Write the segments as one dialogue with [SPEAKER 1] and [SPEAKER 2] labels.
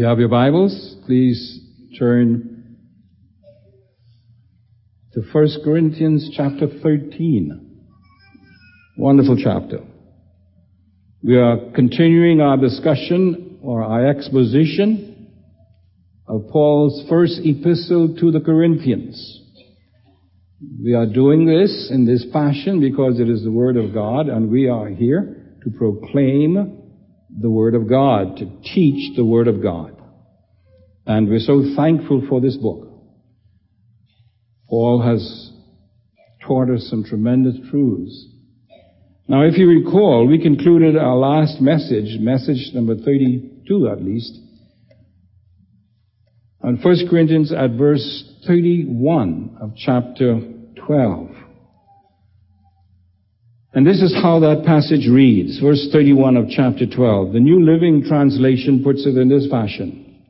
[SPEAKER 1] You have your Bibles, please turn to 1 Corinthians chapter 13. Wonderful chapter. We are continuing our discussion or our exposition of Paul's first epistle to the Corinthians. We are doing this in this fashion because it is the Word of God and we are here to proclaim the Word of God, to teach the Word of God. And we're so thankful for this book. Paul has taught us some tremendous truths. Now, if you recall, we concluded our last message, message number 32 at least, on 1 Corinthians at verse 31 of chapter 12. And this is how that passage reads, verse 31 of chapter 12. The New Living Translation puts it in this fashion.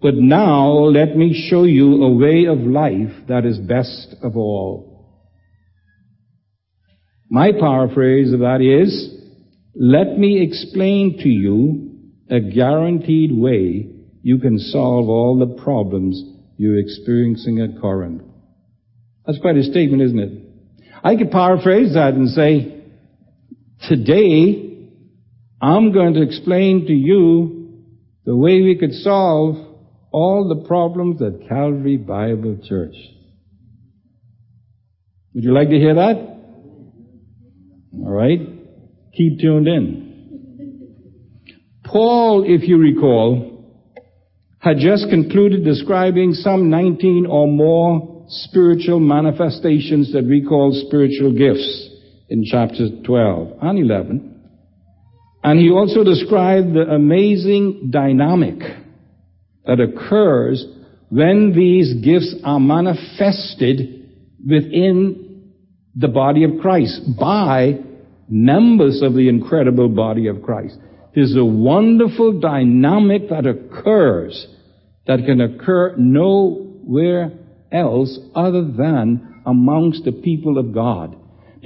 [SPEAKER 1] But now let me show you a way of life that is best of all. My paraphrase of that is, let me explain to you a guaranteed way you can solve all the problems you're experiencing at Corinth. That's quite a statement, isn't it? I could paraphrase that and say, Today, I'm going to explain to you the way we could solve all the problems at Calvary Bible Church. Would you like to hear that? All right. Keep tuned in. Paul, if you recall, had just concluded describing some 19 or more spiritual manifestations that we call spiritual gifts in chapters 12 and 11. And he also described the amazing dynamic that occurs when these gifts are manifested within the body of Christ by members of the incredible body of Christ. There's a wonderful dynamic that occurs that can occur nowhere else other than amongst the people of God.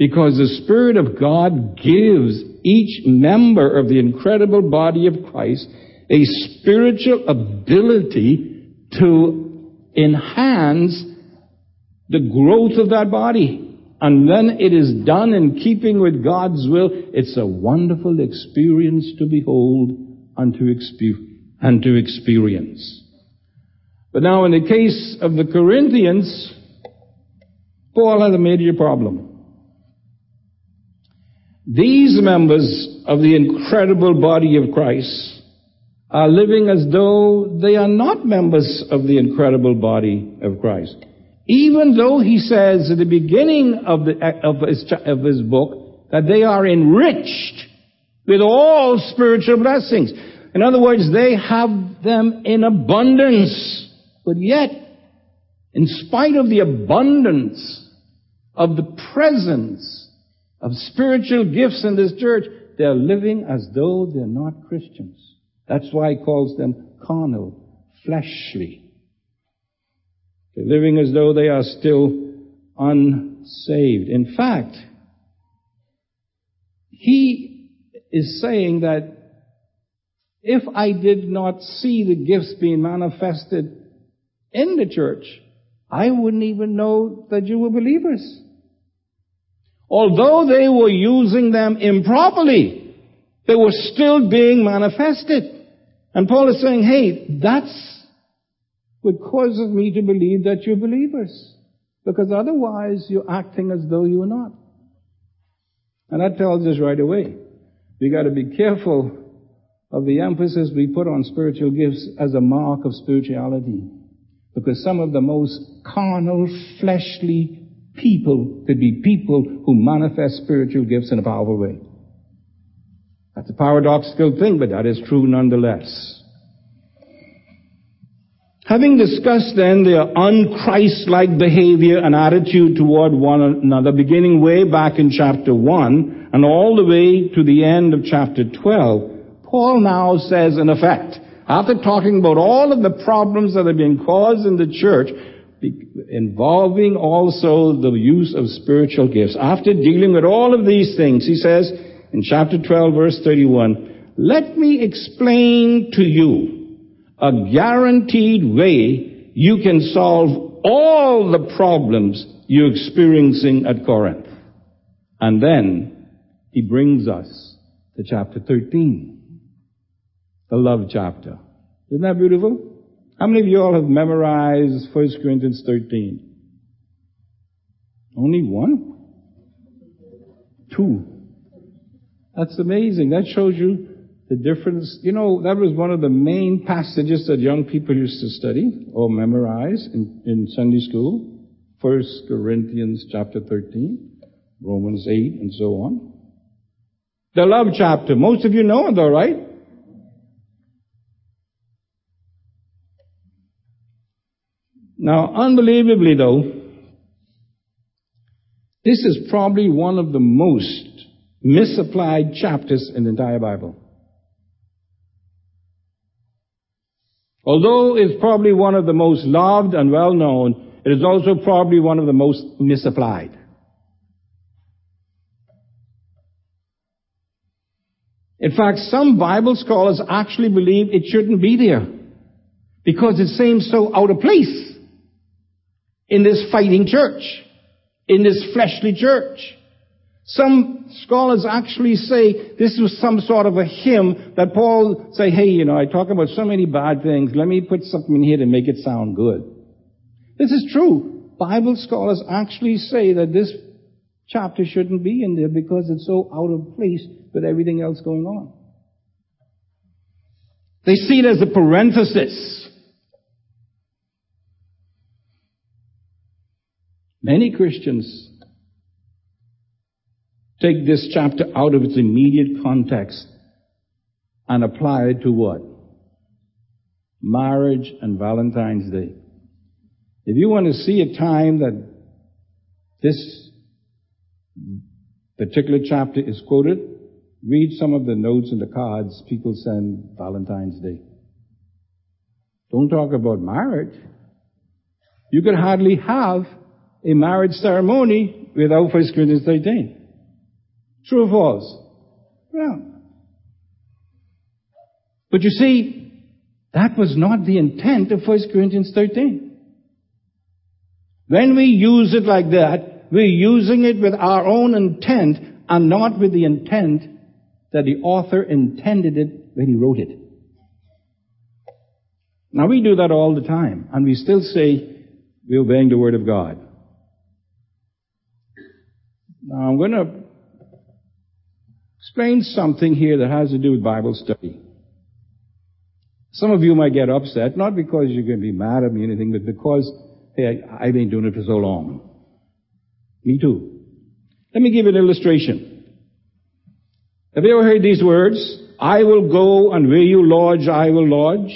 [SPEAKER 1] Because the Spirit of God gives each member of the incredible body of Christ a spiritual ability to enhance the growth of that body. And when it is done in keeping with God's will, it's a wonderful experience to behold and to, exper- and to experience. But now in the case of the Corinthians, Paul had a major problem. These members of the incredible body of Christ are living as though they are not members of the incredible body of Christ. Even though he says at the beginning of, the, of, his, of his book that they are enriched with all spiritual blessings. In other words, they have them in abundance. But yet, in spite of the abundance of the presence of spiritual gifts in this church, they're living as though they're not Christians. That's why he calls them carnal, fleshly. They're living as though they are still unsaved. In fact, he is saying that if I did not see the gifts being manifested in the church, I wouldn't even know that you were believers although they were using them improperly, they were still being manifested. And Paul is saying, hey, that's what causes me to believe that you're believers. Because otherwise you're acting as though you are not. And that tells us right away. We gotta be careful of the emphasis we put on spiritual gifts as a mark of spirituality. Because some of the most carnal, fleshly people could be people who manifest spiritual gifts in a powerful way. That's a paradoxical thing, but that is true nonetheless. Having discussed then their unchrist-like behavior and attitude toward one another, beginning way back in chapter 1 and all the way to the end of chapter 12, Paul now says in effect, after talking about all of the problems that have been caused in the church, involving also the use of spiritual gifts. After dealing with all of these things, he says in chapter 12 verse 31, let me explain to you a guaranteed way you can solve all the problems you're experiencing at Corinth. And then he brings us to chapter 13, the love chapter. Isn't that beautiful? How many of you all have memorized 1 Corinthians 13? Only one? Two. That's amazing. That shows you the difference. You know, that was one of the main passages that young people used to study or memorize in, in Sunday school. 1 Corinthians chapter 13, Romans 8, and so on. The love chapter. Most of you know it though, right? Now, unbelievably though, this is probably one of the most misapplied chapters in the entire Bible. Although it's probably one of the most loved and well known, it is also probably one of the most misapplied. In fact, some Bible scholars actually believe it shouldn't be there because it seems so out of place in this fighting church, in this fleshly church. Some scholars actually say this was some sort of a hymn that Paul say, hey, you know, I talk about so many bad things. Let me put something in here to make it sound good. This is true. Bible scholars actually say that this chapter shouldn't be in there because it's so out of place with everything else going on. They see it as a parenthesis. Many Christians take this chapter out of its immediate context and apply it to what? Marriage and Valentine's Day. If you want to see a time that this particular chapter is quoted, read some of the notes and the cards people send Valentine's Day. Don't talk about marriage. You could hardly have a marriage ceremony without 1 Corinthians 13. True or false? Yeah. But you see, that was not the intent of 1 Corinthians 13. When we use it like that, we're using it with our own intent and not with the intent that the author intended it when he wrote it. Now we do that all the time, and we still say we're obeying the Word of God. Now I'm going to explain something here that has to do with Bible study. Some of you might get upset, not because you're going to be mad at me or anything, but because, hey, I, have been doing it for so long. Me too. Let me give you an illustration. Have you ever heard these words? I will go and where you lodge, I will lodge.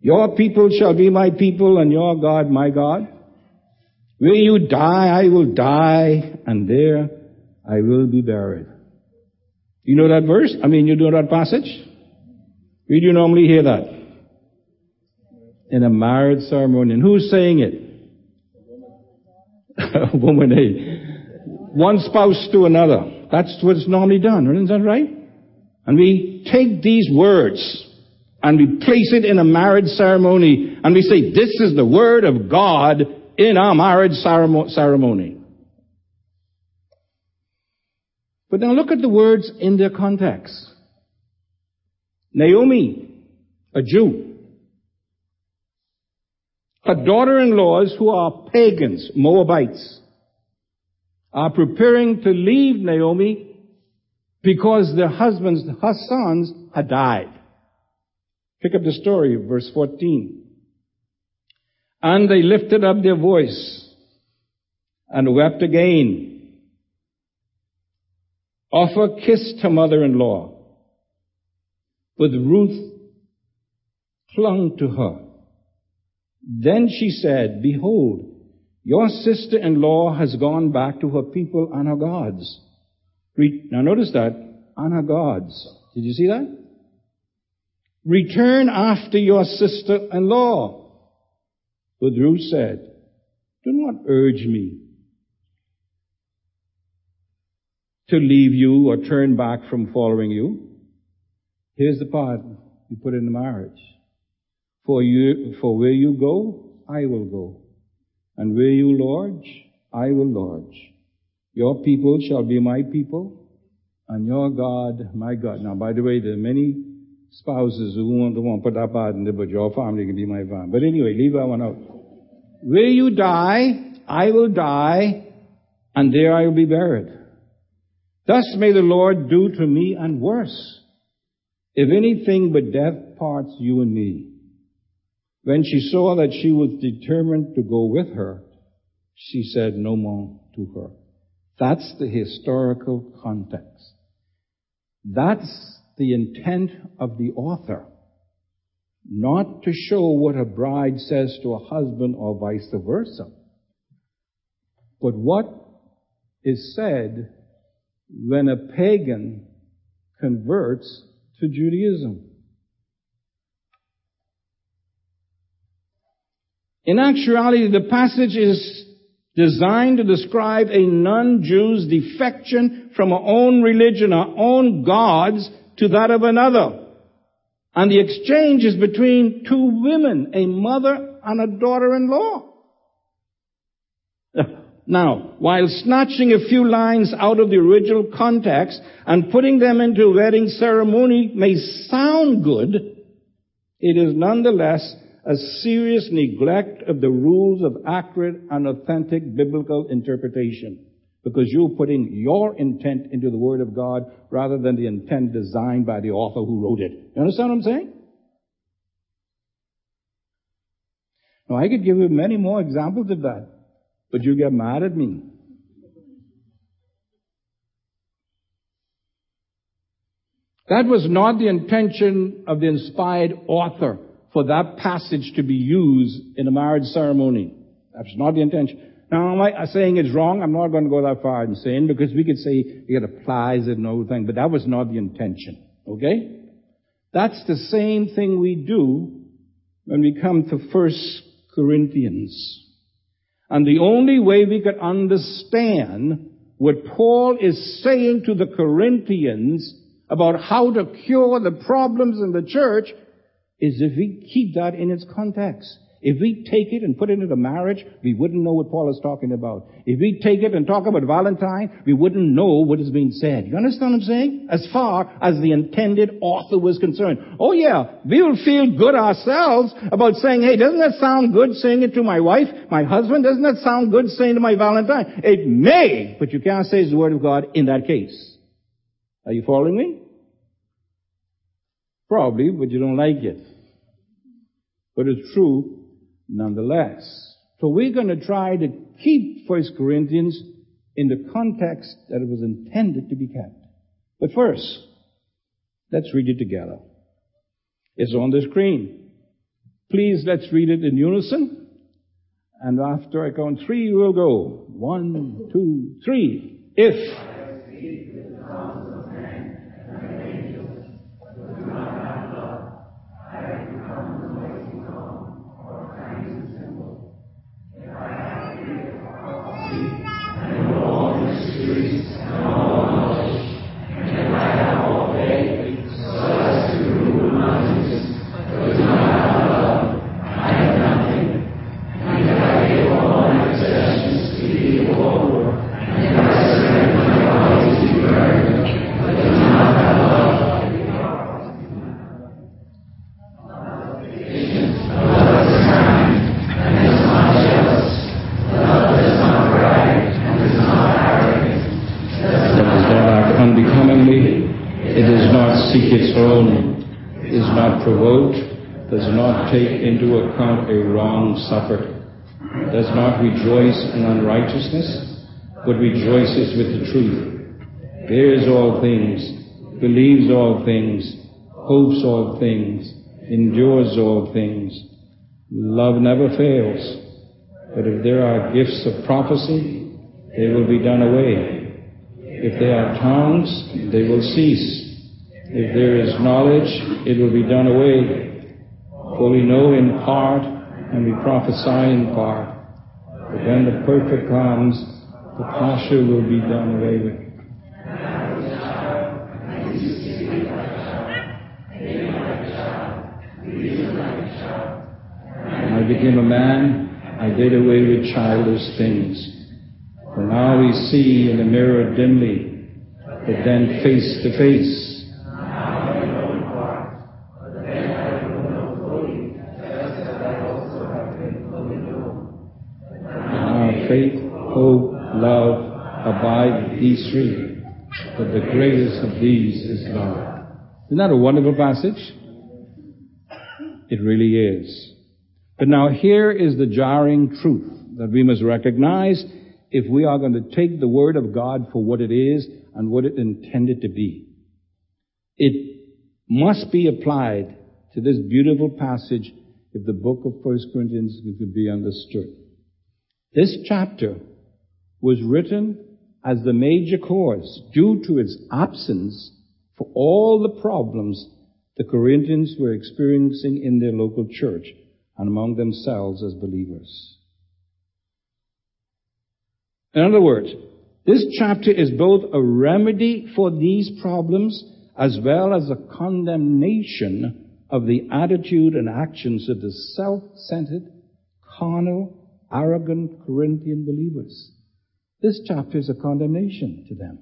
[SPEAKER 1] Your people shall be my people and your God my God. Where you die, I will die and there I will be buried. You know that verse? I mean, you know that passage? Where do you normally hear that? In a marriage ceremony. And who's saying it? a woman, eh? One spouse to another. That's what's normally done. Isn't that right? And we take these words and we place it in a marriage ceremony and we say, this is the word of God in our marriage ceremony. But now look at the words in their context. Naomi, a Jew. Her daughter-in-laws who are pagans, Moabites, are preparing to leave Naomi because their husbands, her sons, had died. Pick up the story, verse 14. And they lifted up their voice and wept again Orpah kissed her mother-in-law, but Ruth clung to her. Then she said, Behold, your sister-in-law has gone back to her people and her gods. Now notice that, and her gods. Did you see that? Return after your sister-in-law. But Ruth said, Do not urge me to leave you or turn back from following you. Here's the part you put in the marriage. For you, for where you go, I will go. And where you lodge, I will lodge. Your people shall be my people, and your God, my God. Now, by the way, there are many spouses who want to want put that part in there, but your family can be my family. But anyway, leave that one out. Where you die, I will die, and there I will be buried. Thus may the Lord do to me and worse, if anything but death parts you and me. When she saw that she was determined to go with her, she said no more to her. That's the historical context. That's the intent of the author. Not to show what a bride says to a husband or vice versa. But what is said when a pagan converts to Judaism. In actuality, the passage is designed to describe a non-Jew's defection from her own religion, her own gods, to that of another. And the exchange is between two women, a mother and a daughter-in-law. Now, while snatching a few lines out of the original context and putting them into a wedding ceremony may sound good, it is nonetheless a serious neglect of the rules of accurate and authentic biblical interpretation. Because you're putting your intent into the Word of God rather than the intent designed by the author who wrote it. You understand what I'm saying? Now I could give you many more examples of that. But you get mad at me. That was not the intention of the inspired author for that passage to be used in a marriage ceremony. That's not the intention. Now, I'm I saying it's wrong? I'm not going to go that far in saying because we could say it applies and no thing, but that was not the intention. Okay? That's the same thing we do when we come to First Corinthians. And the only way we could understand what Paul is saying to the Corinthians about how to cure the problems in the church is if we keep that in its context. If we take it and put it into marriage, we wouldn't know what Paul is talking about. If we take it and talk about Valentine, we wouldn't know what is being said. You understand what I'm saying? As far as the intended author was concerned. Oh yeah, we will feel good ourselves about saying, hey, doesn't that sound good saying it to my wife, my husband? Doesn't that sound good saying to my Valentine? It may, but you can't say it's the word of God in that case. Are you following me? Probably, but you don't like it. But it's true nonetheless. So we're going to try to keep 1 Corinthians in the context that it was intended to be kept. But first, let's read it together. It's on the screen. Please let's read it in unison. And after I count three, we'll go. One, two, three. If into account a wrong suffered, does not rejoice in unrighteousness, but rejoices with the truth, bears all things, believes all things, hopes all things, endures all things. Love never fails. But if there are gifts of prophecy, they will be done away. If there are tongues, they will cease. If there is knowledge, it will be done away. For we know in part and we prophesy in part. But when the perfect comes, the partial will be done away with. When I became a man, I did away with childish things. For now we see in the mirror dimly, but then face to face. Our faith, hope, love abide these three, but the greatest of these is love. Isn't that a wonderful passage? It really is. But now here is the jarring truth that we must recognize if we are going to take the Word of God for what it is and what it intended to be. It must be applied to this beautiful passage if the book of 1 Corinthians is to be understood. This chapter was written as the major cause due to its absence for all the problems the Corinthians were experiencing in their local church and among themselves as believers. In other words, this chapter is both a remedy for these problems as well as a condemnation of the attitude and actions of the self-centered, carnal, arrogant Corinthian believers. This chapter is a condemnation to them.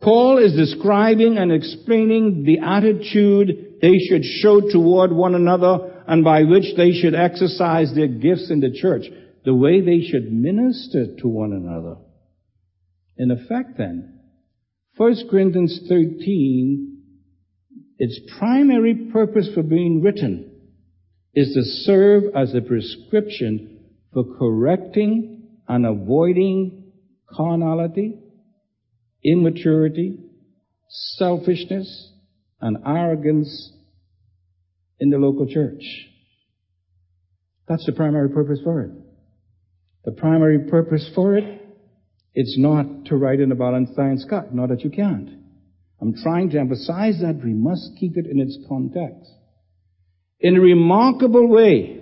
[SPEAKER 1] Paul is describing and explaining the attitude they should show toward one another and by which they should exercise their gifts in the church, the way they should minister to one another. In effect then, 1 Corinthians 13, its primary purpose for being written is to serve as a prescription for correcting and avoiding carnality, immaturity, selfishness, and arrogance in the local church. That's the primary purpose for it. The primary purpose for it, it's not to write in about Einstein Scott, not that you can't. I'm trying to emphasize that we must keep it in its context. In a remarkable way,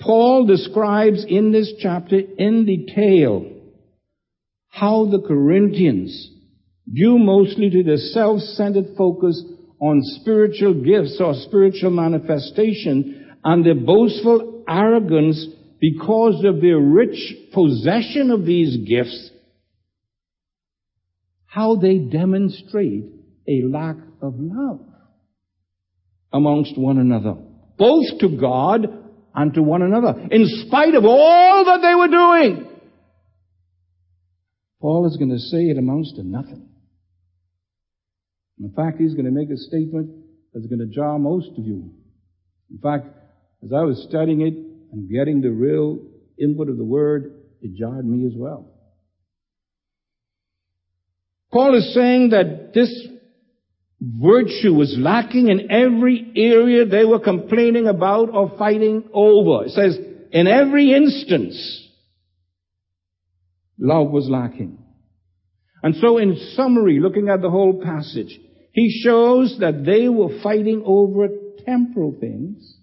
[SPEAKER 1] Paul describes in this chapter in detail how the Corinthians, due mostly to their self-centered focus on spiritual gifts or spiritual manifestation and their boastful arrogance because of their rich possession of these gifts, how they demonstrate a lack of love amongst one another, both to God and to one another, in spite of all that they were doing. Paul is going to say it amounts to nothing. In fact, he's going to make a statement that's going to jar most of you. In fact, as I was studying it and getting the real input of the word, it jarred me as well. Paul is saying that this virtue was lacking in every area they were complaining about or fighting over. It says, in every instance, love was lacking. And so in summary, looking at the whole passage, he shows that they were fighting over temporal things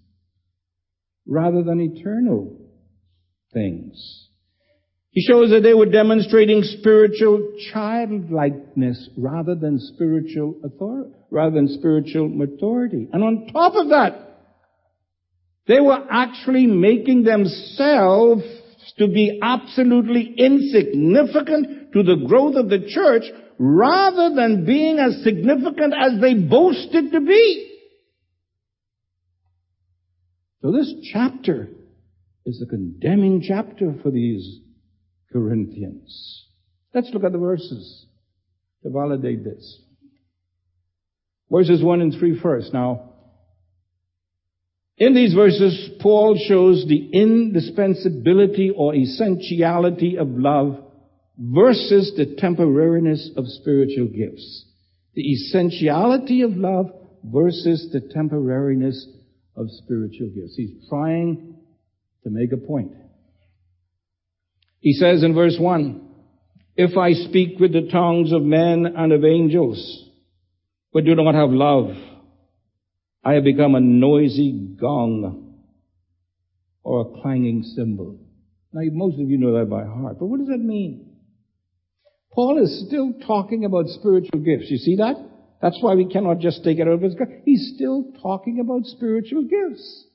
[SPEAKER 1] rather than eternal things. He shows that they were demonstrating spiritual childlikeness rather than spiritual authority, rather than spiritual maturity. And on top of that, they were actually making themselves to be absolutely insignificant to the growth of the church rather than being as significant as they boasted to be. So this chapter is a condemning chapter for these Corinthians. Let's look at the verses to validate this. Verses 1 and 3 first. Now, in these verses, Paul shows the indispensability or essentiality of love versus the temporariness of spiritual gifts. The essentiality of love versus the temporariness of spiritual gifts. He's trying to make a point. He says in verse 1, If I speak with the tongues of men and of angels, but do not have love, I have become a noisy gong or a clanging cymbal. Now, most of you know that by heart, but what does that mean? Paul is still talking about spiritual gifts. You see that? That's why we cannot just take it out of his He's still talking about spiritual gifts.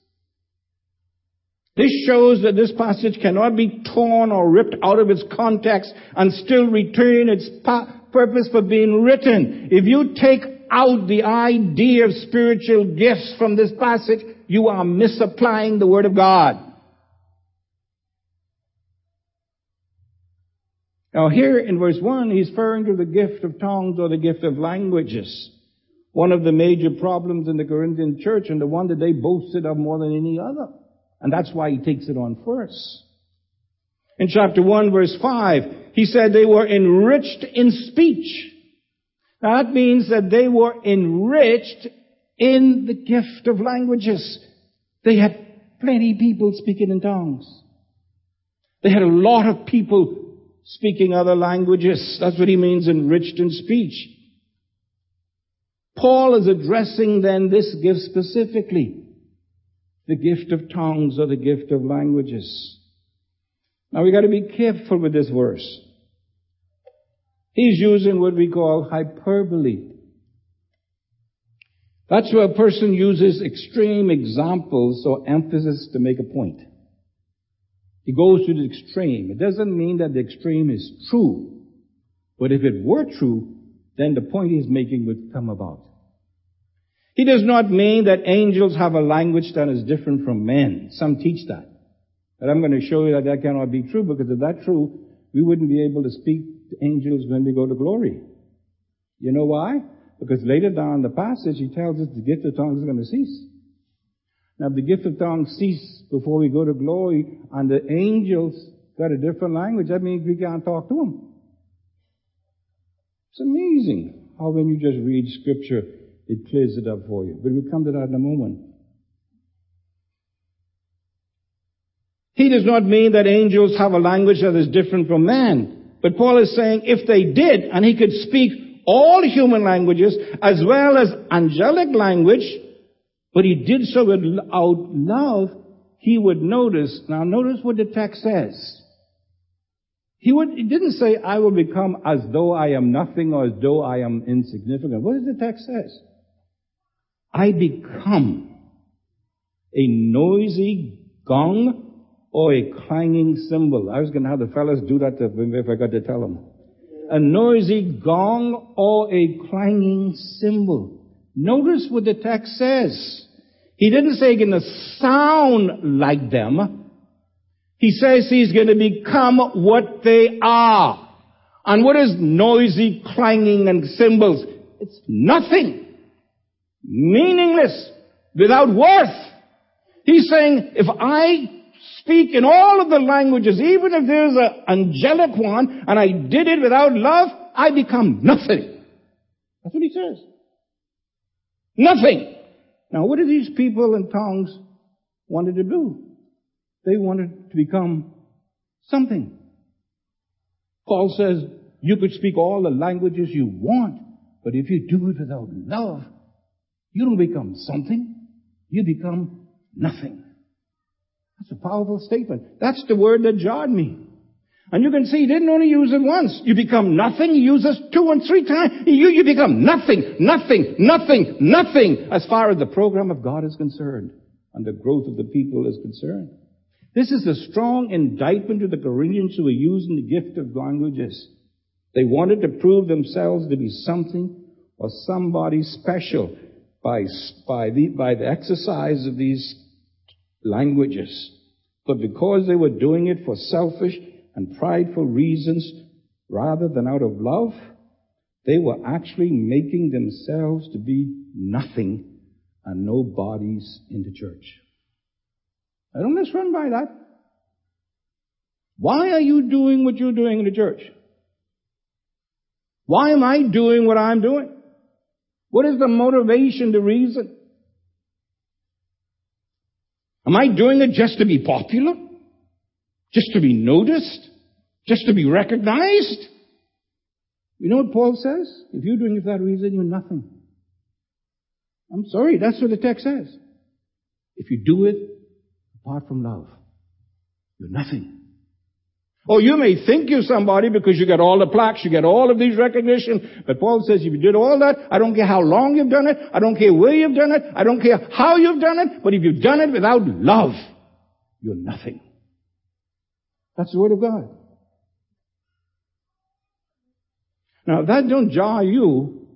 [SPEAKER 1] This shows that this passage cannot be torn or ripped out of its context and still retain its purpose for being written. If you take out the idea of spiritual gifts from this passage, you are misapplying the Word of God. Now here in verse 1, he's referring to the gift of tongues or the gift of languages. One of the major problems in the Corinthian church and the one that they boasted of more than any other. And that's why he takes it on first. In chapter 1 verse 5, he said they were enriched in speech. Now that means that they were enriched in the gift of languages. They had plenty people speaking in tongues. They had a lot of people speaking other languages. That's what he means enriched in speech. Paul is addressing then this gift specifically the gift of tongues or the gift of languages. Now we got to be careful with this verse. He's using what we call hyperbole. That's where a person uses extreme examples or emphasis to make a point. He goes to the extreme. It doesn't mean that the extreme is true. But if it were true, then the point he's making would come about. He does not mean that angels have a language that is different from men. Some teach that. But I'm going to show you that that cannot be true because if that's true, we wouldn't be able to speak to angels when we go to glory. You know why? Because later down the passage, he tells us the gift of tongues is going to cease. Now, if the gift of tongues cease before we go to glory and the angels got a different language, that means we can't talk to them. It's amazing how when you just read scripture, it clears it up for you. But we'll come to that in a moment. He does not mean that angels have a language that is different from man. But Paul is saying if they did, and he could speak all human languages as well as angelic language, but he did so without love, he would notice, now notice what the text says. He, would, he didn't say, I will become as though I am nothing or as though I am insignificant. What does the text says? I become a noisy gong or a clanging cymbal. I was going to have the fellas do that if I got to tell them. A noisy gong or a clanging cymbal. Notice what the text says. He didn't say he's going to sound like them. He says he's going to become what they are. And what is noisy clanging and cymbals? It's nothing meaningless, without worth. He's saying, if I speak in all of the languages, even if there's an angelic one, and I did it without love, I become nothing. That's what he says. Nothing. Now, what did these people in tongues wanted to do? They wanted to become something. Paul says, you could speak all the languages you want, but if you do it without love, you don't become something. You become nothing. That's a powerful statement. That's the word that jarred me. And you can see he didn't only use it once. You become nothing. He uses two and three times. You, you become nothing, nothing, nothing, nothing as far as the program of God is concerned and the growth of the people is concerned. This is a strong indictment to the Corinthians who were using the gift of languages. They wanted to prove themselves to be something or somebody special by, by, the, by the exercise of these languages. But because they were doing it for selfish and prideful reasons rather than out of love, they were actually making themselves to be nothing and no bodies in the church. I don't let's run by that. Why are you doing what you're doing in the church? Why am I doing what I'm doing? What is the motivation, the reason? Am I doing it just to be popular? Just to be noticed? Just to be recognized? You know what Paul says? If you're doing it for that reason, you're nothing. I'm sorry, that's what the text says. If you do it apart from love, you're nothing. Or you may think you're somebody because you get all the plaques, you get all of these recognition. But Paul says if you did all that, I don't care how long you've done it, I don't care where you've done it, I don't care how you've done it, but if you've done it without love, you're nothing. That's the word of God. Now if that don't jar you,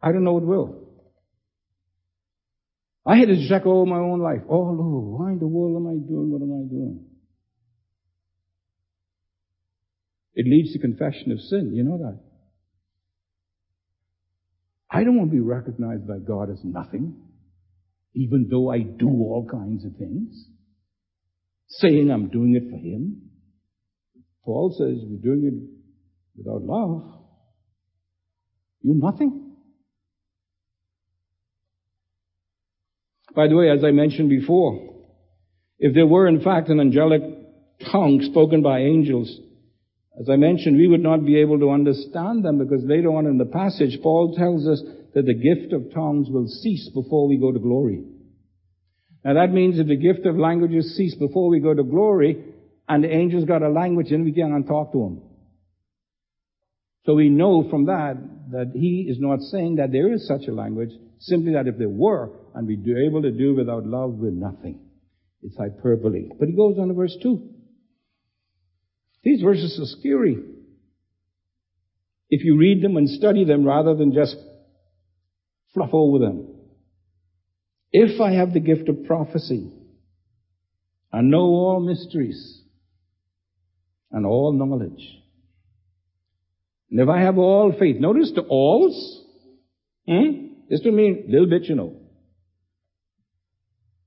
[SPEAKER 1] I don't know what will. I had to check over oh, my own life. Oh Lord, why in the world am I doing what am I doing? It leads to confession of sin. You know that. I don't want to be recognized by God as nothing, even though I do all kinds of things, saying I'm doing it for Him. Paul says if you're doing it without love, you're nothing. By the way, as I mentioned before, if there were in fact an angelic tongue spoken by angels, as I mentioned, we would not be able to understand them because later on in the passage, Paul tells us that the gift of tongues will cease before we go to glory. Now that means if the gift of languages cease before we go to glory, and the angels got a language and we can't talk to them. So we know from that that he is not saying that there is such a language, simply that if there were, and we are able to do without love, we're nothing. It's hyperbole. But he goes on to verse 2. These verses are scary. If you read them and study them rather than just fluff over them. If I have the gift of prophecy and know all mysteries and all knowledge, and if I have all faith, notice the alls, hmm? This doesn't mean little bit, you know.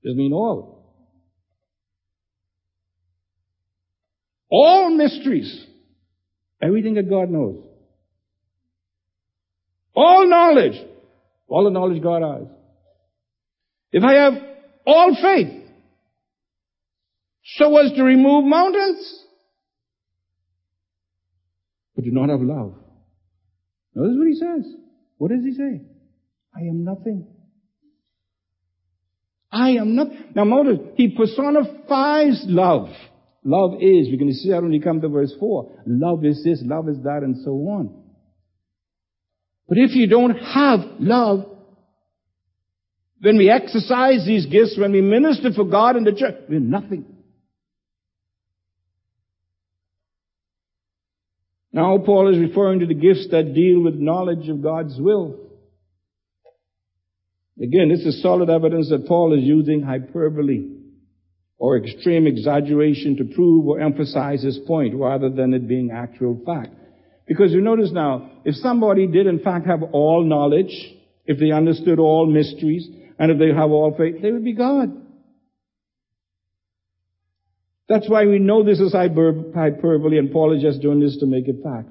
[SPEAKER 1] Doesn't mean all. All mysteries. Everything that God knows. All knowledge. All the knowledge God has. If I have all faith, so as to remove mountains, but do not have love. Notice what he says. What does he say? I am nothing. I am nothing. Now notice, he personifies love. Love is, going to see that when we come to verse 4. Love is this, love is that, and so on. But if you don't have love, when we exercise these gifts, when we minister for God in the church, we're nothing. Now Paul is referring to the gifts that deal with knowledge of God's will. Again, this is solid evidence that Paul is using hyperbole or extreme exaggeration to prove or emphasize his point rather than it being actual fact. Because you notice now, if somebody did in fact have all knowledge, if they understood all mysteries, and if they have all faith, they would be God. That's why we know this is hyperbole and Paul is just doing this to make it fact.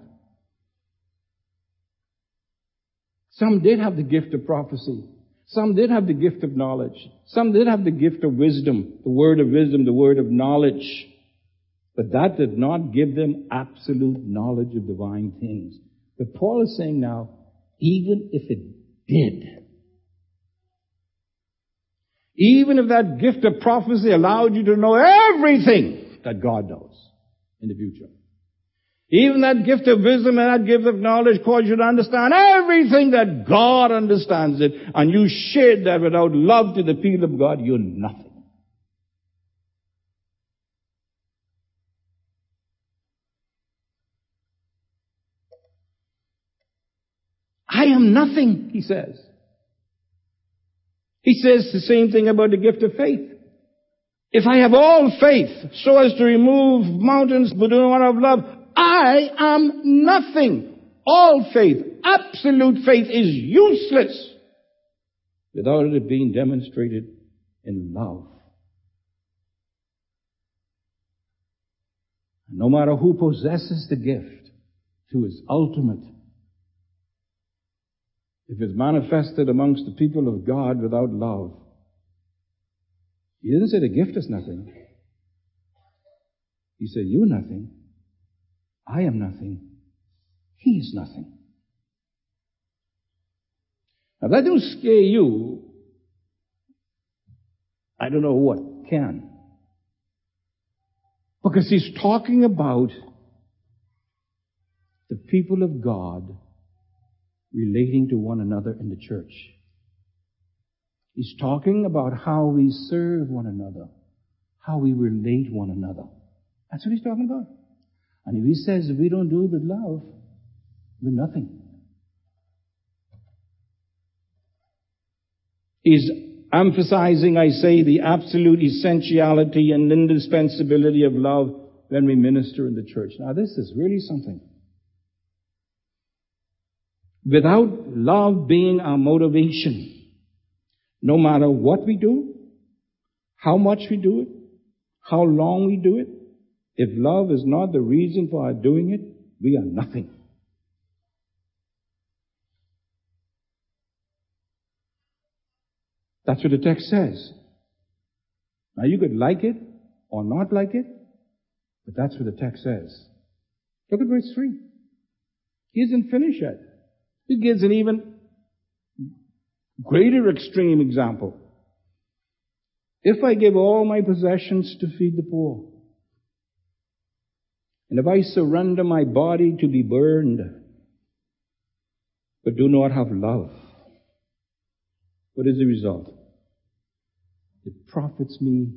[SPEAKER 1] Some did have the gift of prophecy. Some did have the gift of knowledge. Some did have the gift of wisdom, the word of wisdom, the word of knowledge. But that did not give them absolute knowledge of divine things. But Paul is saying now, even if it did, even if that gift of prophecy allowed you to know everything that God knows in the future, even that gift of wisdom and that gift of knowledge caused you to understand everything that God understands it, and you shared that without love to the people of God, you're nothing. I am nothing, he says. He says the same thing about the gift of faith. If I have all faith so as to remove mountains but do not have love, I am nothing. All faith, absolute faith is useless without it being demonstrated in love. No matter who possesses the gift to its ultimate, if it's manifested amongst the people of God without love, he didn't say the gift is nothing. He said, you're nothing. I am nothing. He is nothing. Now if that don't scare you. I don't know what can. Because he's talking about the people of God relating to one another in the church. He's talking about how we serve one another, how we relate one another. That's what he's talking about. And if he says we don't do it with love, we're nothing. He's emphasizing, I say, the absolute essentiality and indispensability of love when we minister in the church. Now this is really something. Without love being our motivation, no matter what we do, how much we do it, how long we do it, if love is not the reason for our doing it, we are nothing. That's what the text says. Now you could like it or not like it, but that's what the text says. Look at verse 3. He isn't finished yet. He gives an even greater extreme example. If I give all my possessions to feed the poor, and if I surrender my body to be burned, but do not have love, what is the result? It profits me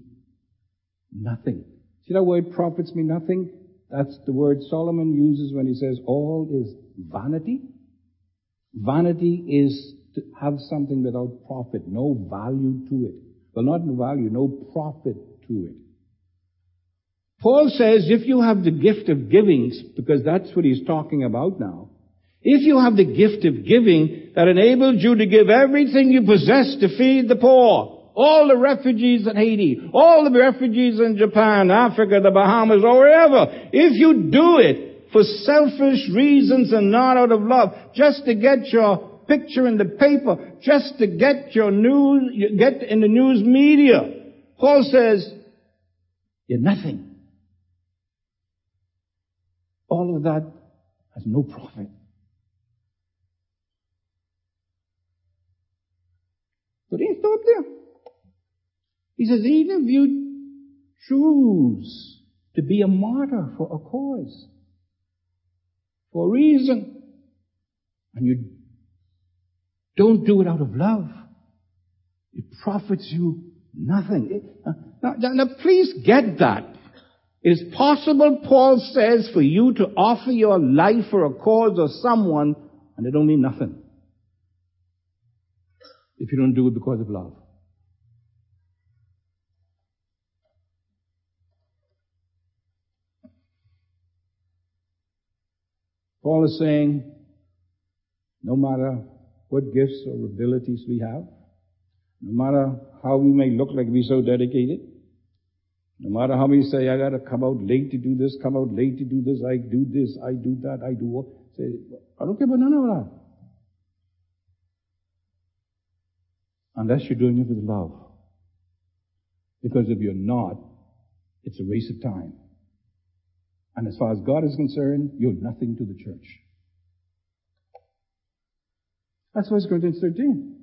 [SPEAKER 1] nothing. See that word profits me nothing? That's the word Solomon uses when he says all is vanity. Vanity is to have something without profit, no value to it. Well, not no value, no profit to it. Paul says if you have the gift of giving, because that's what he's talking about now, if you have the gift of giving that enables you to give everything you possess to feed the poor, all the refugees in Haiti, all the refugees in Japan, Africa, the Bahamas, or wherever, if you do it for selfish reasons and not out of love, just to get your picture in the paper, just to get your news, get in the news media, Paul says, you're nothing. All of that has no profit. But he ain't stopped there. He says, even if you choose to be a martyr for a cause, for a reason, and you don't do it out of love, it profits you nothing. Uh, now, now, now please get that. It is possible, Paul says, for you to offer your life for a cause or someone, and it don't mean nothing. If you don't do it because of love. Paul is saying, no matter what gifts or abilities we have, no matter how we may look like we're so dedicated, no matter how many say, I gotta come out late to do this, come out late to do this, I do this, I do that, I do what. Say, I don't care about none of that. Unless you're doing it with love. Because if you're not, it's a waste of time. And as far as God is concerned, you're nothing to the church. That's 1 Corinthians 13.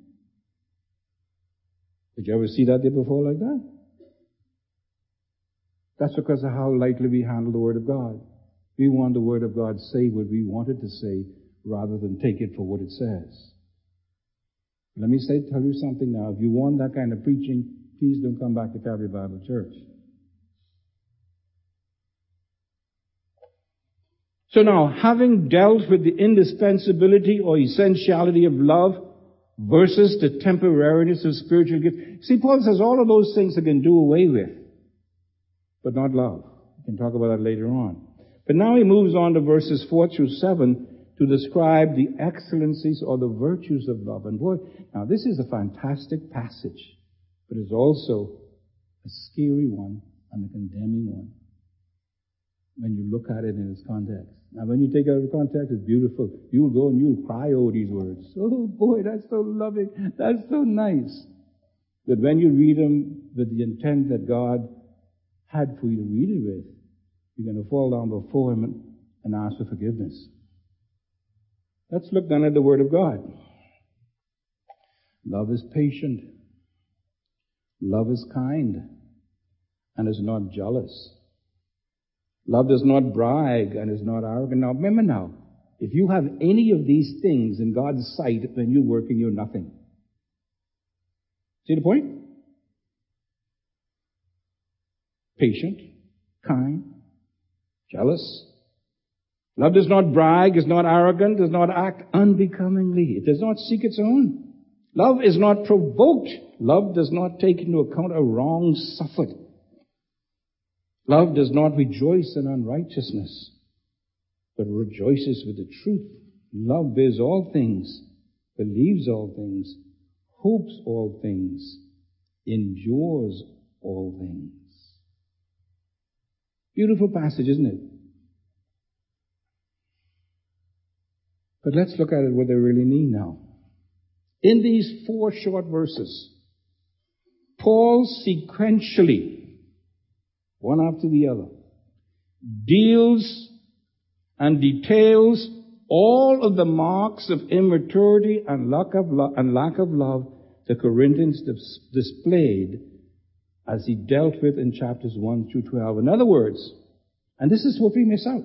[SPEAKER 1] Did you ever see that there before like that? That's because of how lightly we handle the Word of God. We want the Word of God to say what we want it to say rather than take it for what it says. Let me say, tell you something now. If you want that kind of preaching, please don't come back to Calvary Bible Church. So now, having dealt with the indispensability or essentiality of love versus the temporariness of spiritual gifts, see, Paul says all of those things I can do away with but not love. We can talk about that later on. But now he moves on to verses 4 through 7 to describe the excellencies or the virtues of love. And boy, now this is a fantastic passage, but it's also a scary one and a condemning one when you look at it in its context. Now when you take it out of context, it's beautiful. You'll go and you'll cry over these words. Oh boy, that's so loving. That's so nice. But when you read them with the intent that God had for you to read it with, you're going to fall down before Him and ask for forgiveness. Let's look then at the Word of God. Love is patient. Love is kind and is not jealous. Love does not brag and is not arrogant. Now remember now, If you have any of these things in God's sight, then you're working, you're nothing. See the point? Patient, kind, jealous. Love does not brag, is not arrogant, does not act unbecomingly. It does not seek its own. Love is not provoked. Love does not take into account a wrong suffered. Love does not rejoice in unrighteousness, but rejoices with the truth. Love bears all things, believes all things, hopes all things, endures all things. Beautiful passage, isn't it? But let's look at it what they really mean now. In these four short verses, Paul sequentially, one after the other, deals and details all of the marks of immaturity and lack of, lo- and lack of love the Corinthians dis- displayed as he dealt with in chapters 1 through 12. In other words, and this is what we miss out.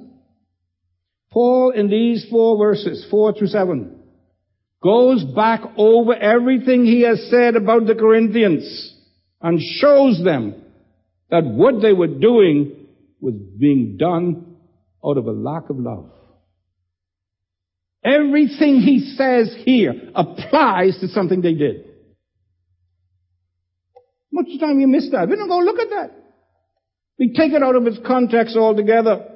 [SPEAKER 1] Paul in these four verses, 4 through 7, goes back over everything he has said about the Corinthians and shows them that what they were doing was being done out of a lack of love. Everything he says here applies to something they did. Much time you miss that. We don't go look at that. We take it out of its context altogether.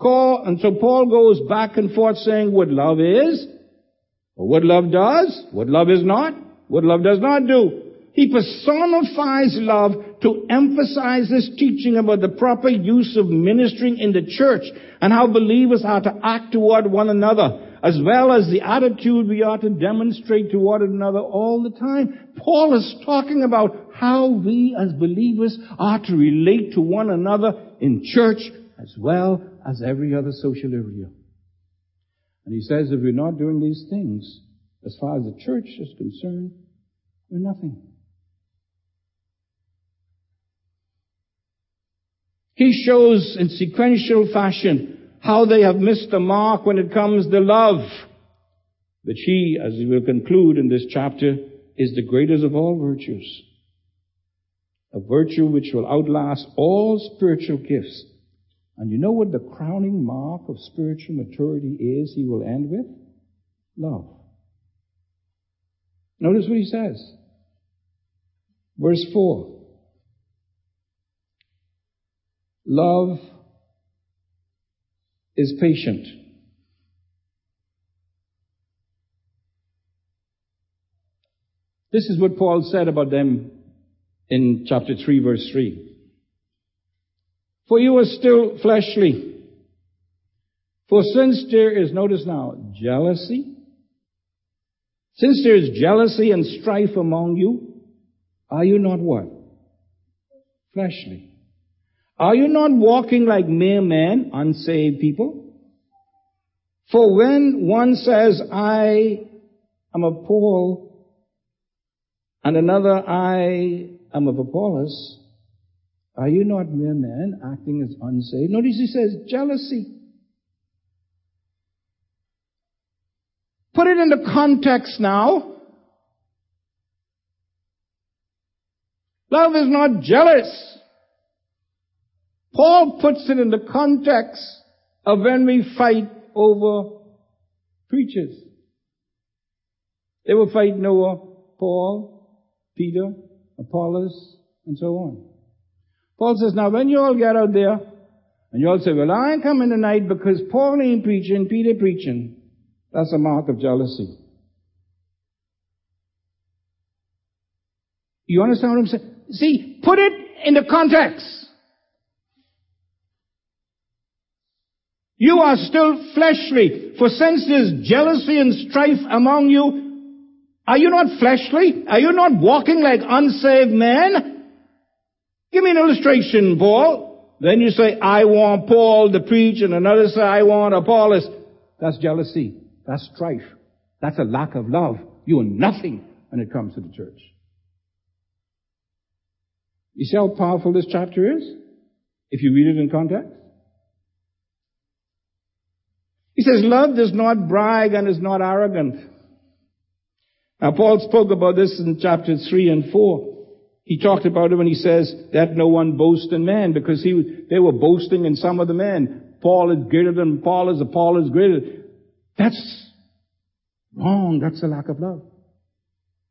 [SPEAKER 1] Call, and so Paul goes back and forth saying what love is, or what love does, what love is not, what love does not do. He personifies love to emphasize this teaching about the proper use of ministering in the church and how believers are to act toward one another, as well as the attitude we are to demonstrate toward another all the time. Paul is talking about how we as believers are to relate to one another in church as well as every other social area. And he says if we're not doing these things, as far as the church is concerned, we're nothing. He shows in sequential fashion how they have missed the mark when it comes to love. But she, as he will conclude in this chapter, is the greatest of all virtues. A virtue which will outlast all spiritual gifts. And you know what the crowning mark of spiritual maturity is he will end with? Love. Notice what he says. Verse 4. Love is patient. This is what Paul said about them in chapter 3 verse 3. For you are still fleshly. For since there is, notice now, jealousy, since there is jealousy and strife among you, are you not what? Fleshly. Are you not walking like mere men, unsaved people? For when one says, I am of Paul, and another, I am of Apollos, are you not mere men acting as unsaved? Notice he says jealousy. Put it into context now. Love is not jealous. Paul puts it in the context of when we fight over preachers. They will fight Noah, Paul, Peter, Apollos, and so on. Paul says, now when you all get out there, and you all say, well, I ain't coming tonight because Paul ain't preaching, Peter preaching, that's a mark of jealousy. You understand what I'm saying? See, put it in the context. You are still fleshly. For since there's jealousy and strife among you, are you not fleshly? Are you not walking like unsaved men? Give me an illustration, Paul. Then you say, I want Paul to preach, and another say, I want Apollos. That's jealousy. That's strife. That's a lack of love. You are nothing when it comes to the church. You see how powerful this chapter is? If you read it in context? He says, love does not brag and is not arrogant. Now Paul spoke about this in chapters 3 and 4. He talked about it when he says that no one boast in man because he, they were boasting in some of the men. Paul is greater than Paul is, Paul is greater. That's wrong. That's a lack of love.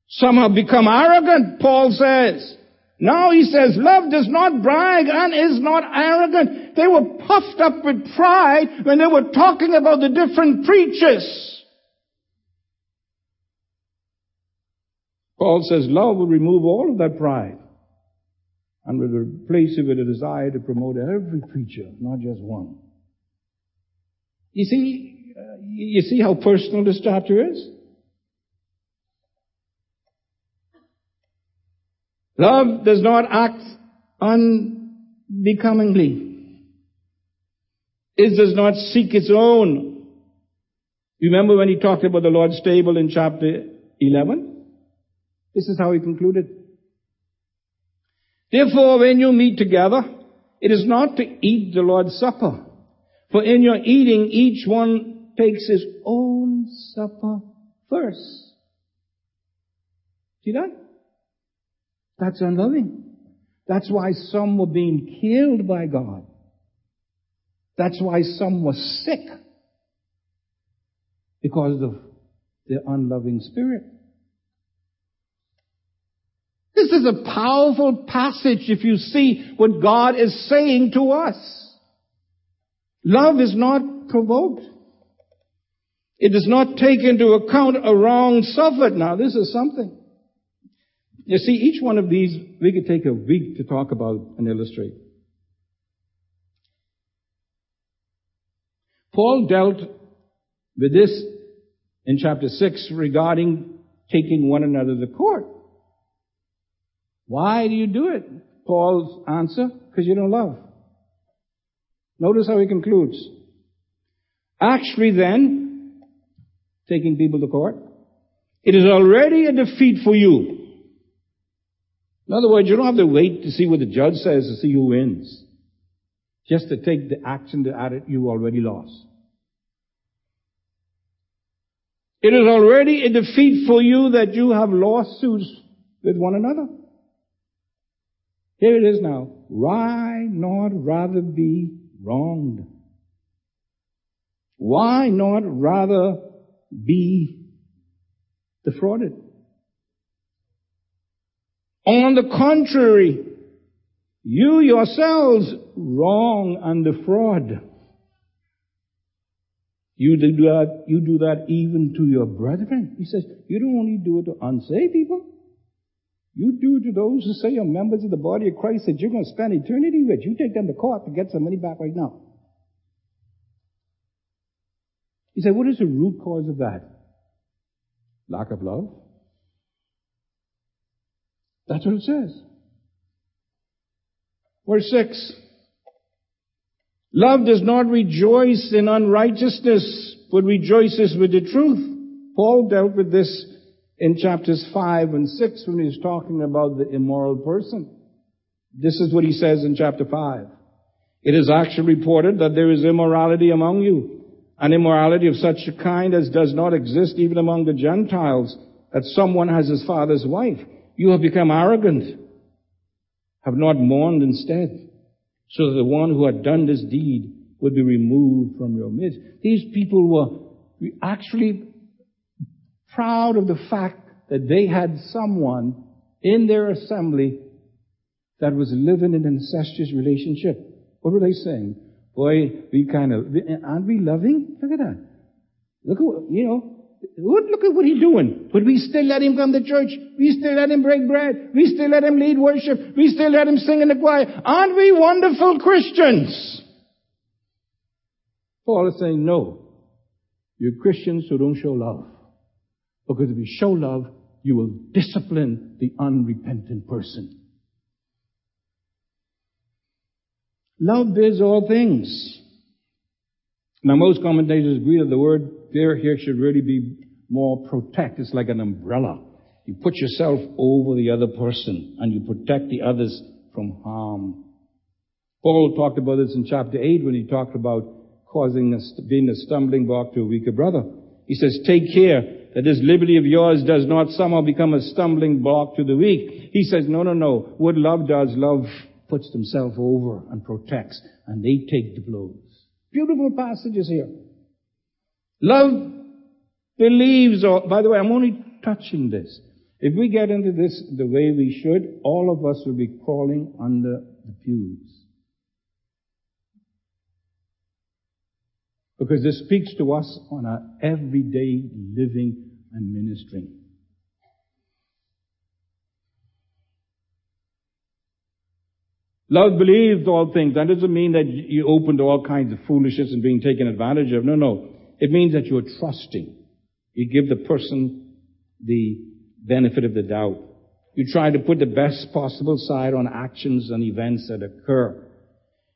[SPEAKER 1] Some have become arrogant, Paul says. Now he says, love does not brag and is not arrogant. They were puffed up with pride when they were talking about the different preachers. Paul says love will remove all of that pride and will replace it with a desire to promote every preacher, not just one. You see, uh, you see how personal this chapter is? Love does not act unbecomingly. It does not seek its own. Remember when he talked about the Lord's table in chapter 11? This is how he concluded. Therefore, when you meet together, it is not to eat the Lord's Supper. For in your eating, each one takes his own supper first. See that? That's unloving. That's why some were being killed by God. That's why some were sick. Because of their unloving spirit. This is a powerful passage if you see what God is saying to us. Love is not provoked. It does not take into account a wrong suffered. Now this is something. You see, each one of these, we could take a week to talk about and illustrate. Paul dealt with this in chapter 6 regarding taking one another to court. Why do you do it? Paul's answer, because you don't love. Notice how he concludes. Actually then, taking people to court, it is already a defeat for you. In other words, you don't have to wait to see what the judge says to see who wins. Just to take the action that you already lost. It is already a defeat for you that you have lawsuits with one another. Here it is now. Why not rather be wronged? Why not rather be defrauded? On the contrary, you yourselves wrong and defraud. You do that, you do that even to your brethren. He says, you don't only do it to unsaved people. You do to those who say you're members of the body of Christ that you're going to spend eternity with. You take them to court to get some money back right now. He said, what is the root cause of that? Lack of love? That's what it says. Verse 6. Love does not rejoice in unrighteousness, but rejoices with the truth. Paul dealt with this in chapters 5 and 6 when he's talking about the immoral person. This is what he says in chapter 5. It is actually reported that there is immorality among you, an immorality of such a kind as does not exist even among the Gentiles, that someone has his father's wife. You have become arrogant, have not mourned instead, so that the one who had done this deed would be removed from your midst. These people were actually proud of the fact that they had someone in their assembly that was living in an incestuous relationship. What were they saying? Boy, we kind of, aren't we loving? Look at that. Look at you know, look at what he's doing. But we still let him come to church. We still let him break bread. We still let him lead worship. We still let him sing in the choir. Aren't we wonderful Christians? Paul is saying, no. You're Christians who don't show love. Because if you show love, you will discipline the unrepentant person. Love bears all things. Now most commentators agree that the word fear here should really be more protect. It's like an umbrella. You put yourself over the other person and you protect the others from harm. Paul talked about this in chapter 8 when he talked about causing us, being a stumbling block to a weaker brother. He says, take care that this liberty of yours does not somehow become a stumbling block to the weak. He says, no, no, no. What love does, love puts themselves over and protects, and they take the blows. Beautiful passages here. Love believes, or, by the way, I'm only touching this. If we get into this the way we should, all of us will be crawling under the pews. Because this speaks to us on our everyday living and ministering. Love believes all things. That doesn't mean that you open to all kinds of foolishness and being taken advantage of. No, no. It means that you're trusting. You give the person the benefit of the doubt. You try to put the best possible side on actions and events that occur.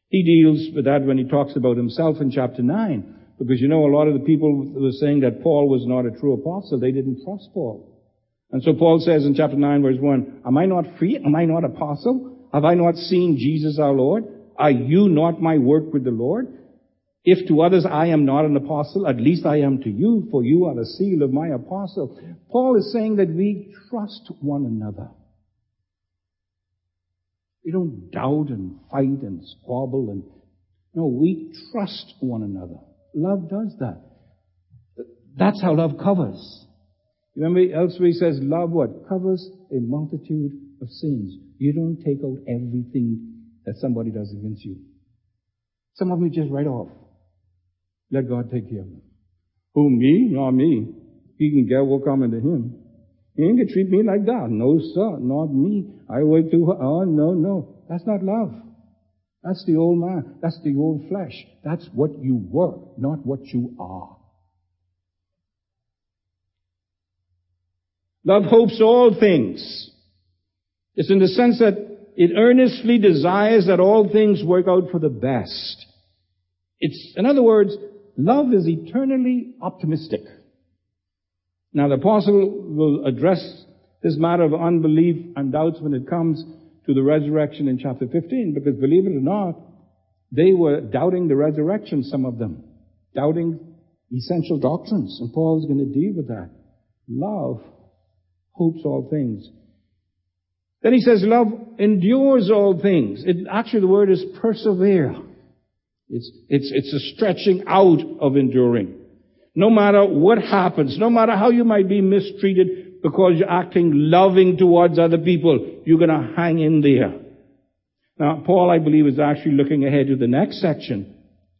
[SPEAKER 1] He deals with that when he talks about himself in chapter 9. Because you know, a lot of the people were saying that Paul was not a true apostle. They didn't trust Paul. And so Paul says in chapter 9 verse 1, Am I not free? Am I not apostle? Have I not seen Jesus our Lord? Are you not my work with the Lord? If to others I am not an apostle, at least I am to you, for you are the seal of my apostle. Paul is saying that we trust one another. We don't doubt and fight and squabble and, no, we trust one another. Love does that. That's how love covers. Remember elsewhere he says love what? Covers a multitude of sins. You don't take out everything that somebody does against you. Some of them just write off. Let God take care of them. Who, me? Not me. He can get what coming to him. He ain't gonna treat me like that. No, sir, not me. I work too hard. Oh, no, no. That's not love. That's the old man. That's the old flesh. That's what you were, not what you are. Love hopes all things. It's in the sense that it earnestly desires that all things work out for the best. It's, in other words, love is eternally optimistic. Now the apostle will address this matter of unbelief and doubts when it comes to the resurrection in chapter 15, because believe it or not, they were doubting the resurrection, some of them. Doubting essential doctrines. And Paul's going to deal with that. Love hopes all things. Then he says love endures all things. It, actually the word is persevere. It's, it's, it's a stretching out of enduring. No matter what happens, no matter how you might be mistreated because you're acting loving towards other people, you're gonna hang in there. Now, Paul, I believe, is actually looking ahead to the next section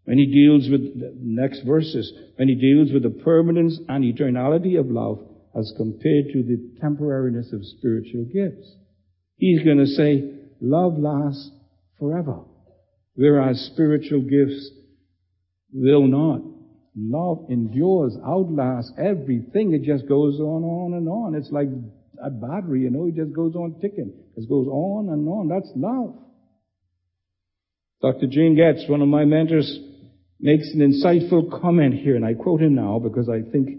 [SPEAKER 1] when he deals with the next verses, when he deals with the permanence and eternality of love as compared to the temporariness of spiritual gifts. He's going to say, love lasts forever. Whereas spiritual gifts will not. Love endures, outlasts everything. It just goes on, on and on. It's like a battery, you know, it just goes on ticking. It goes on and on. That's love. Dr. Gene Getz, one of my mentors, makes an insightful comment here, and I quote him now because I think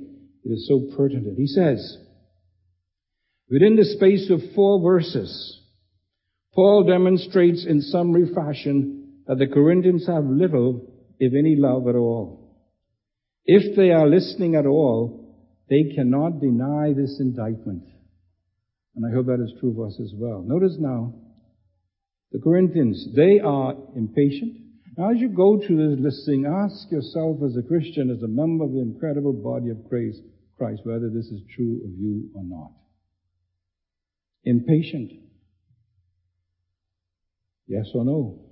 [SPEAKER 1] it is so pertinent. He says, Within the space of four verses, Paul demonstrates in summary fashion that the Corinthians have little, if any, love at all. If they are listening at all, they cannot deny this indictment. And I hope that is true of us as well. Notice now, the Corinthians, they are impatient. Now as you go through this listing, ask yourself as a Christian, as a member of the incredible body of Christ, whether this is true of you or not. Impatient. Yes or no?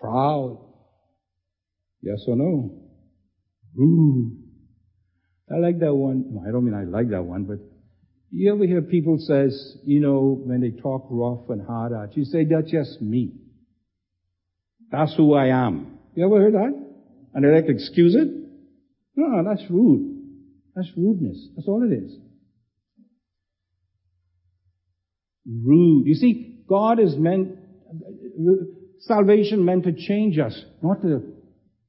[SPEAKER 1] Proud. Yes or no? Rude. I like that one. No, I don't mean I like that one, but you ever hear people says, you know, when they talk rough and hard at you, say, that's just me. That's who I am. You ever heard that? And they like to excuse it? No, that's rude. That's rudeness. That's all it is. rude. You see, God is meant, salvation meant to change us, not to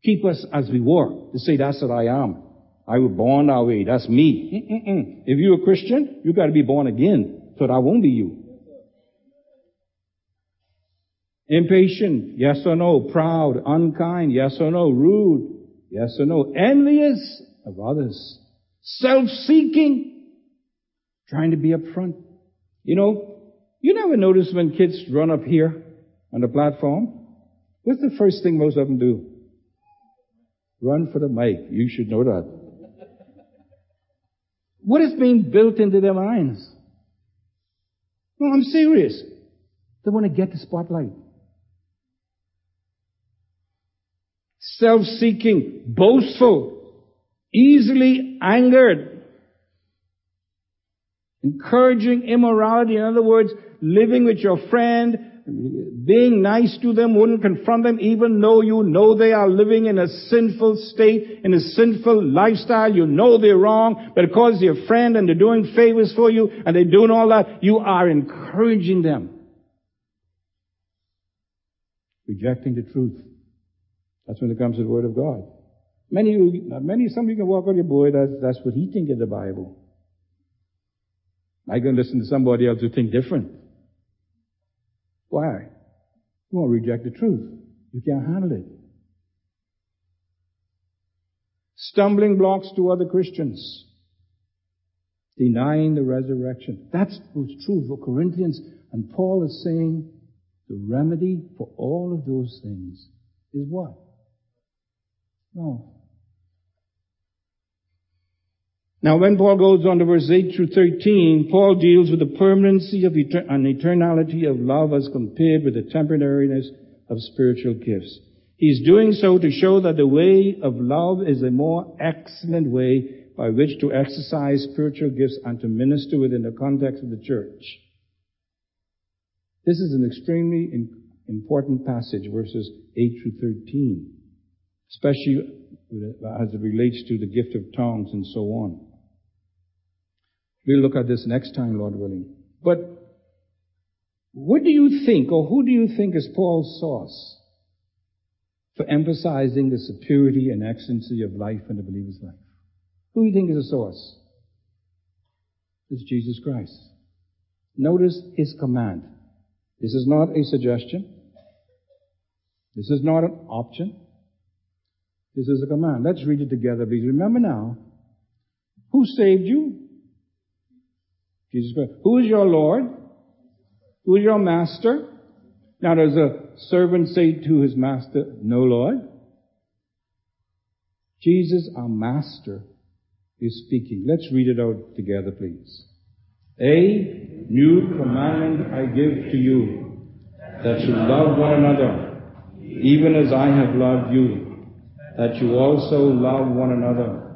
[SPEAKER 1] keep us as we were, to say that's what I am. I was born that way. That's me. Mm-mm-mm. If you're a Christian, you got to be born again, so that won't be you. Impatient, yes or no. Proud, unkind, yes or no. Rude, yes or no. Envious of others. Self-seeking, trying to be up front. You know, you never notice when kids run up here on the platform? What's the first thing most of them do? Run for the mic. You should know that. What is being built into their minds? No, I'm serious. They want to get the spotlight. Self-seeking, boastful, easily angered, encouraging immorality. In other words, living with your friend being nice to them, wouldn't confront them even though you know they are living in a sinful state, in a sinful lifestyle. You know they're wrong, but because they're your friend and they're doing favors for you and they're doing all that, you are encouraging them. Rejecting the truth. That's when it comes to the Word of God. Many, not many, some of you can walk out your boy, that's, that's what he think of the Bible. I can listen to somebody else who think different. Why? You won't reject the truth. You can't handle it. Stumbling blocks to other Christians. Denying the resurrection. That's what's true for Corinthians. And Paul is saying the remedy for all of those things is what? No. Now when Paul goes on to verse 8 through 13, Paul deals with the permanency of etern- and eternality of love as compared with the temporariness of spiritual gifts. He's doing so to show that the way of love is a more excellent way by which to exercise spiritual gifts and to minister within the context of the church. This is an extremely important passage, verses 8 through 13, especially as it relates to the gift of tongues and so on. We'll look at this next time, Lord willing. But what do you think, or who do you think is Paul's source for emphasizing the superiority and excellency of life in the believer's life? Who do you think is the source? It's Jesus Christ. Notice his command. This is not a suggestion. This is not an option. This is a command. Let's read it together, please. Remember now, who saved you? Jesus Christ. Who is your Lord? Who is your master? Now does a servant say to his master, No Lord? Jesus, our master, is speaking. Let's read it out together, please. A new commandment I give to you, that you love one another, even as I have loved you, that you also love one another.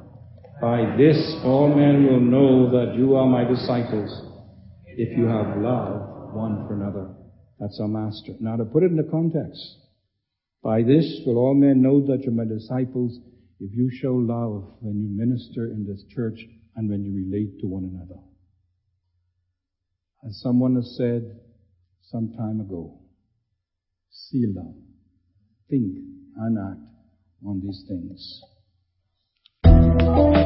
[SPEAKER 1] By this all men will know that you are my disciples, if you have love one for another. That's our master. Now to put it in the context, by this will all men know that you're my disciples if you show love when you minister in this church and when you relate to one another. As someone has said some time ago, seal them, think and act on these things.